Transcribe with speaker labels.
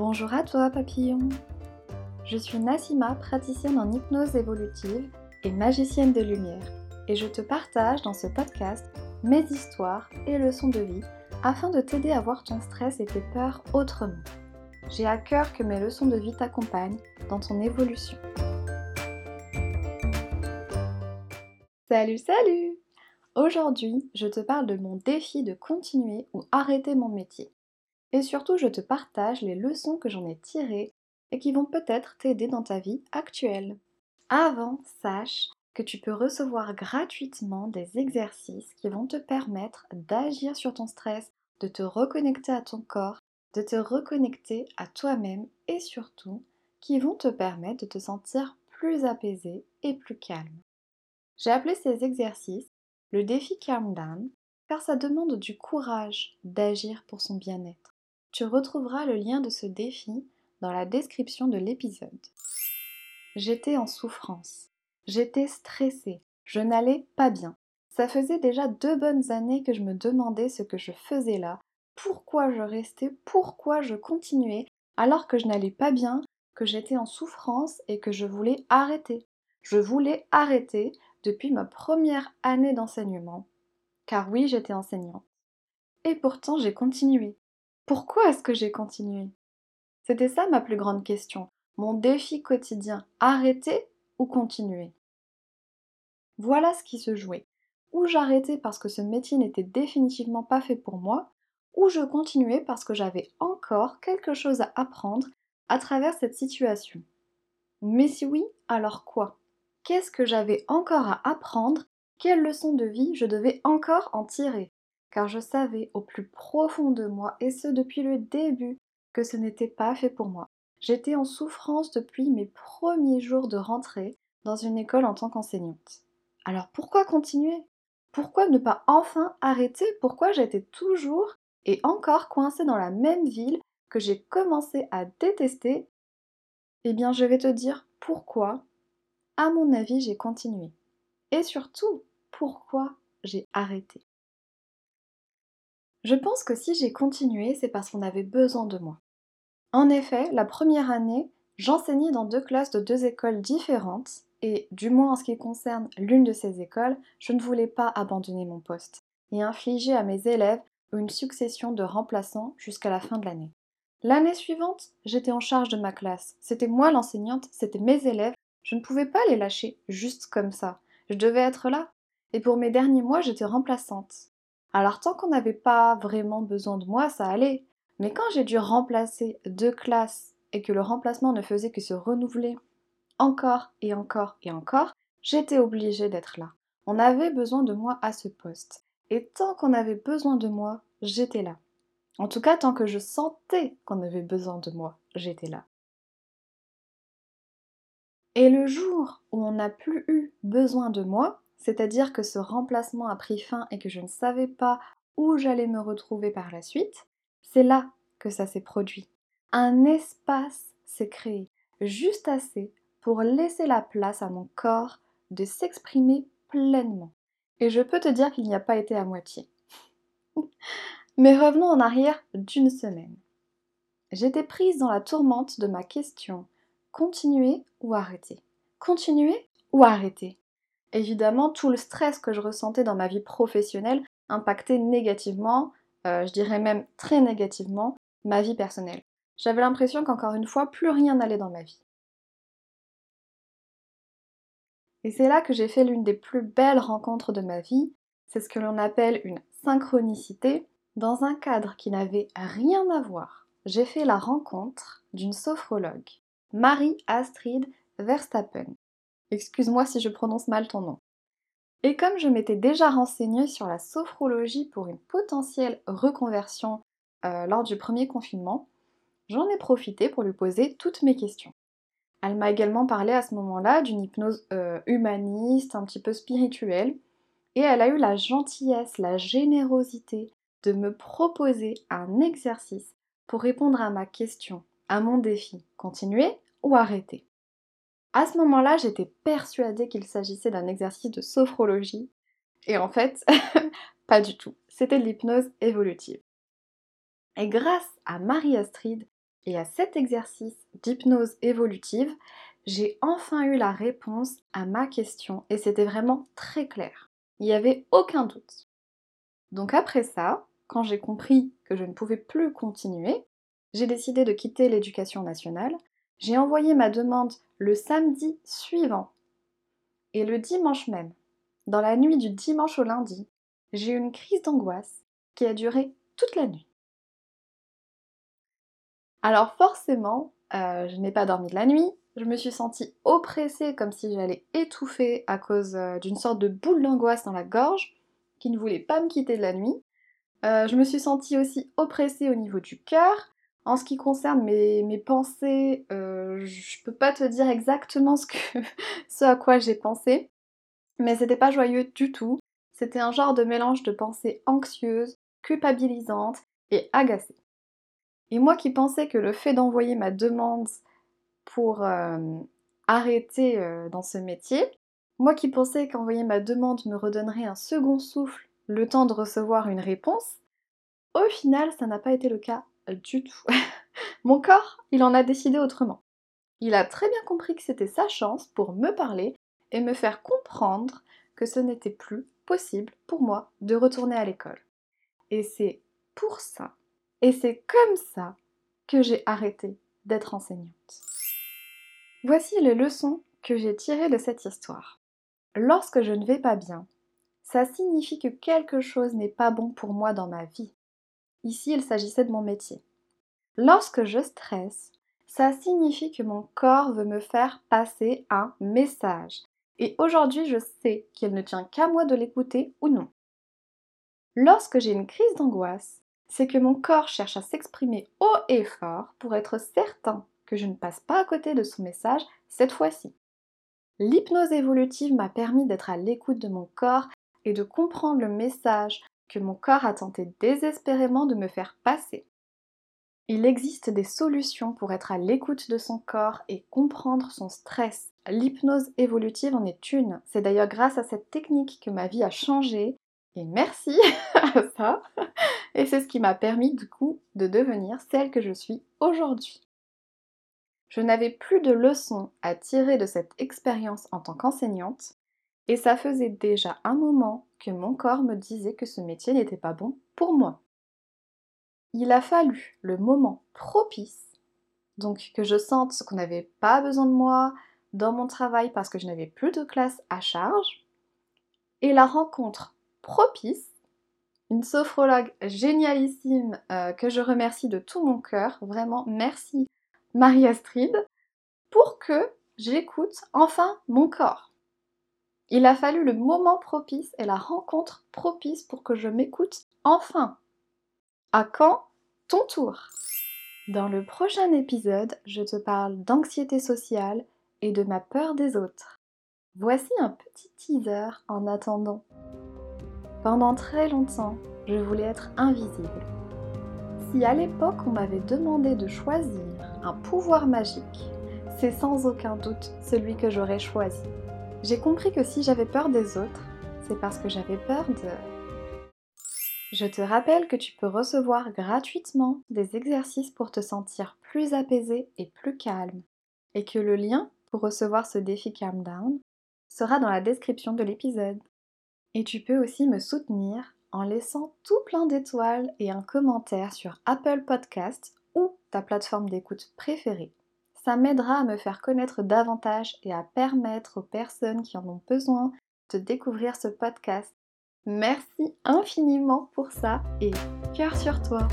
Speaker 1: Bonjour à toi papillon Je suis Nassima, praticienne en hypnose évolutive et magicienne de lumière et je te partage dans ce podcast mes histoires et leçons de vie afin de t'aider à voir ton stress et tes peurs autrement. J'ai à cœur que mes leçons de vie t'accompagnent dans ton évolution. Salut, salut Aujourd'hui, je te parle de mon défi de continuer ou arrêter mon métier. Et surtout, je te partage les leçons que j'en ai tirées et qui vont peut-être t'aider dans ta vie actuelle. Avant, sache que tu peux recevoir gratuitement des exercices qui vont te permettre d'agir sur ton stress, de te reconnecter à ton corps, de te reconnecter à toi-même et surtout qui vont te permettre de te sentir plus apaisé et plus calme. J'ai appelé ces exercices le défi Calm Down car ça demande du courage d'agir pour son bien-être. Tu retrouveras le lien de ce défi dans la description de l'épisode. J'étais en souffrance. J'étais stressée. Je n'allais pas bien. Ça faisait déjà deux bonnes années que je me demandais ce que je faisais là, pourquoi je restais, pourquoi je continuais, alors que je n'allais pas bien, que j'étais en souffrance et que je voulais arrêter. Je voulais arrêter depuis ma première année d'enseignement. Car oui, j'étais enseignante. Et pourtant, j'ai continué. Pourquoi est-ce que j'ai continué? C'était ça ma plus grande question, mon défi quotidien, arrêter ou continuer? Voilà ce qui se jouait. Ou j'arrêtais parce que ce métier n'était définitivement pas fait pour moi, ou je continuais parce que j'avais encore quelque chose à apprendre à travers cette situation. Mais si oui, alors quoi? Qu'est-ce que j'avais encore à apprendre? Quelle leçon de vie je devais encore en tirer? Car je savais au plus profond de moi, et ce depuis le début, que ce n'était pas fait pour moi. J'étais en souffrance depuis mes premiers jours de rentrée dans une école en tant qu'enseignante. Alors pourquoi continuer? Pourquoi ne pas enfin arrêter? Pourquoi j'étais toujours et encore coincée dans la même ville que j'ai commencé à détester? Eh bien je vais te dire pourquoi, à mon avis, j'ai continué. Et surtout, pourquoi j'ai arrêté? Je pense que si j'ai continué, c'est parce qu'on avait besoin de moi. En effet, la première année, j'enseignais dans deux classes de deux écoles différentes, et du moins en ce qui concerne l'une de ces écoles, je ne voulais pas abandonner mon poste et infliger à mes élèves une succession de remplaçants jusqu'à la fin de l'année. L'année suivante, j'étais en charge de ma classe. C'était moi l'enseignante, c'était mes élèves. Je ne pouvais pas les lâcher juste comme ça. Je devais être là. Et pour mes derniers mois, j'étais remplaçante. Alors tant qu'on n'avait pas vraiment besoin de moi, ça allait. Mais quand j'ai dû remplacer deux classes et que le remplacement ne faisait que se renouveler encore et encore et encore, j'étais obligée d'être là. On avait besoin de moi à ce poste. Et tant qu'on avait besoin de moi, j'étais là. En tout cas, tant que je sentais qu'on avait besoin de moi, j'étais là. Et le jour où on n'a plus eu besoin de moi, c'est-à-dire que ce remplacement a pris fin et que je ne savais pas où j'allais me retrouver par la suite, c'est là que ça s'est produit. Un espace s'est créé, juste assez pour laisser la place à mon corps de s'exprimer pleinement. Et je peux te dire qu'il n'y a pas été à moitié. Mais revenons en arrière d'une semaine. J'étais prise dans la tourmente de ma question continuer ou arrêter? Continuer ou arrêter? Évidemment, tout le stress que je ressentais dans ma vie professionnelle impactait négativement, euh, je dirais même très négativement, ma vie personnelle. J'avais l'impression qu'encore une fois, plus rien n'allait dans ma vie. Et c'est là que j'ai fait l'une des plus belles rencontres de ma vie. C'est ce que l'on appelle une synchronicité. Dans un cadre qui n'avait rien à voir, j'ai fait la rencontre d'une sophrologue, Marie Astrid Verstappen. Excuse-moi si je prononce mal ton nom. Et comme je m'étais déjà renseignée sur la sophrologie pour une potentielle reconversion euh, lors du premier confinement, j'en ai profité pour lui poser toutes mes questions. Elle m'a également parlé à ce moment-là d'une hypnose euh, humaniste, un petit peu spirituelle, et elle a eu la gentillesse, la générosité de me proposer un exercice pour répondre à ma question, à mon défi, continuer ou arrêter. À ce moment-là, j'étais persuadée qu'il s'agissait d'un exercice de sophrologie. Et en fait, pas du tout. C'était de l'hypnose évolutive. Et grâce à Marie Astrid, Et à cet exercice d'hypnose évolutive, j'ai enfin eu la réponse à ma question et c'était vraiment très clair. Il n'y avait aucun doute. Donc après ça, quand j'ai compris que je ne pouvais plus continuer, j'ai décidé de quitter l'éducation nationale. J'ai envoyé ma demande le samedi suivant. Et le dimanche même, dans la nuit du dimanche au lundi, j'ai eu une crise d'angoisse qui a duré toute la nuit. Alors forcément, euh, je n'ai pas dormi de la nuit, je me suis sentie oppressée comme si j'allais étouffer à cause euh, d'une sorte de boule d'angoisse dans la gorge qui ne voulait pas me quitter de la nuit. Euh, je me suis sentie aussi oppressée au niveau du cœur. En ce qui concerne mes, pensées, euh, je peux pas te dire exactement ce, à quoi j'ai pensé, mais c'était pas joyeux du tout. C'était un genre de mélange de pensées anxieuses, culpabilisantes et agacées. Et moi qui pensais que le fait d'envoyer ma demande pour euh, arrêter euh, dans ce métier. Moi qui pensais qu'envoyer ma demande me redonnerait un second souffle, le temps de recevoir une réponse, au final, ça n'a pas été le cas du tout. Mon corps, il en a décidé autrement. Il a très bien compris que c'était sa chance pour me parler et me faire comprendre que ce n'était plus possible pour moi de retourner à l'école. Et c'est pour ça, et c'est comme ça que j'ai arrêté d'être enseignante. Voici les leçons que j'ai tirées de cette histoire. Lorsque je ne vais pas bien, ça signifie que quelque chose n'est pas bon pour moi dans ma vie. Ici, il s'agissait de mon métier. Lorsque je stresse, ça signifie que mon corps veut me faire passer un message. Et aujourd'hui, je sais qu'il ne tient qu'à moi de l'écouter ou non. Lorsque j'ai une crise d'angoisse, c'est que mon corps cherche à s'exprimer haut et fort pour être certain que je ne passe pas à côté de son message cette fois-ci. L'hypnose évolutive m'a permis d'être à l'écoute de mon corps et de comprendre le message que mon corps a tenté désespérément de me faire passer. Il existe des solutions pour être à l'écoute de son corps et comprendre son stress. L'hypnose évolutive en est une. C'est d'ailleurs grâce à cette technique que ma vie a changé. Et merci à ça. Et c'est ce qui m'a permis du coup de devenir celle que je suis aujourd'hui. Je n'avais plus de leçons à tirer de cette expérience en tant qu'enseignante, et ça faisait déjà un moment que mon corps me disait que ce métier n'était pas bon pour moi. Il a fallu le moment propice, donc que je sente qu'on n'avait pas besoin de moi dans mon travail parce que je n'avais plus de classe à charge, et la rencontre propice, une sophrologue génialissime euh, que je remercie de tout mon cœur, vraiment merci Marie-Astrid, pour que j'écoute enfin mon corps. Il a fallu le moment propice et la rencontre propice pour que je m'écoute enfin. À quand ton tour? Dans le prochain épisode, je te parle d'anxiété sociale et de ma peur des autres. Voici un petit teaser en attendant. Pendant très longtemps, je voulais être invisible. Si à l'époque on m'avait demandé de choisir un pouvoir magique, c'est sans aucun doute celui que j'aurais choisi. J'ai compris que si j'avais peur des autres, c'est parce que j'avais peur de... Je te rappelle que tu peux recevoir gratuitement des exercices pour te sentir plus apaisé et plus calme, et que le lien pour recevoir ce défi Calm Down sera dans la description de l'épisode. Et tu peux aussi me soutenir en laissant tout plein d'étoiles et un commentaire sur Apple Podcast ou ta plateforme d'écoute préférée. Ça m'aidera à me faire connaître davantage et à permettre aux personnes qui en ont besoin de découvrir ce podcast. Merci infiniment pour ça et cœur sur toi.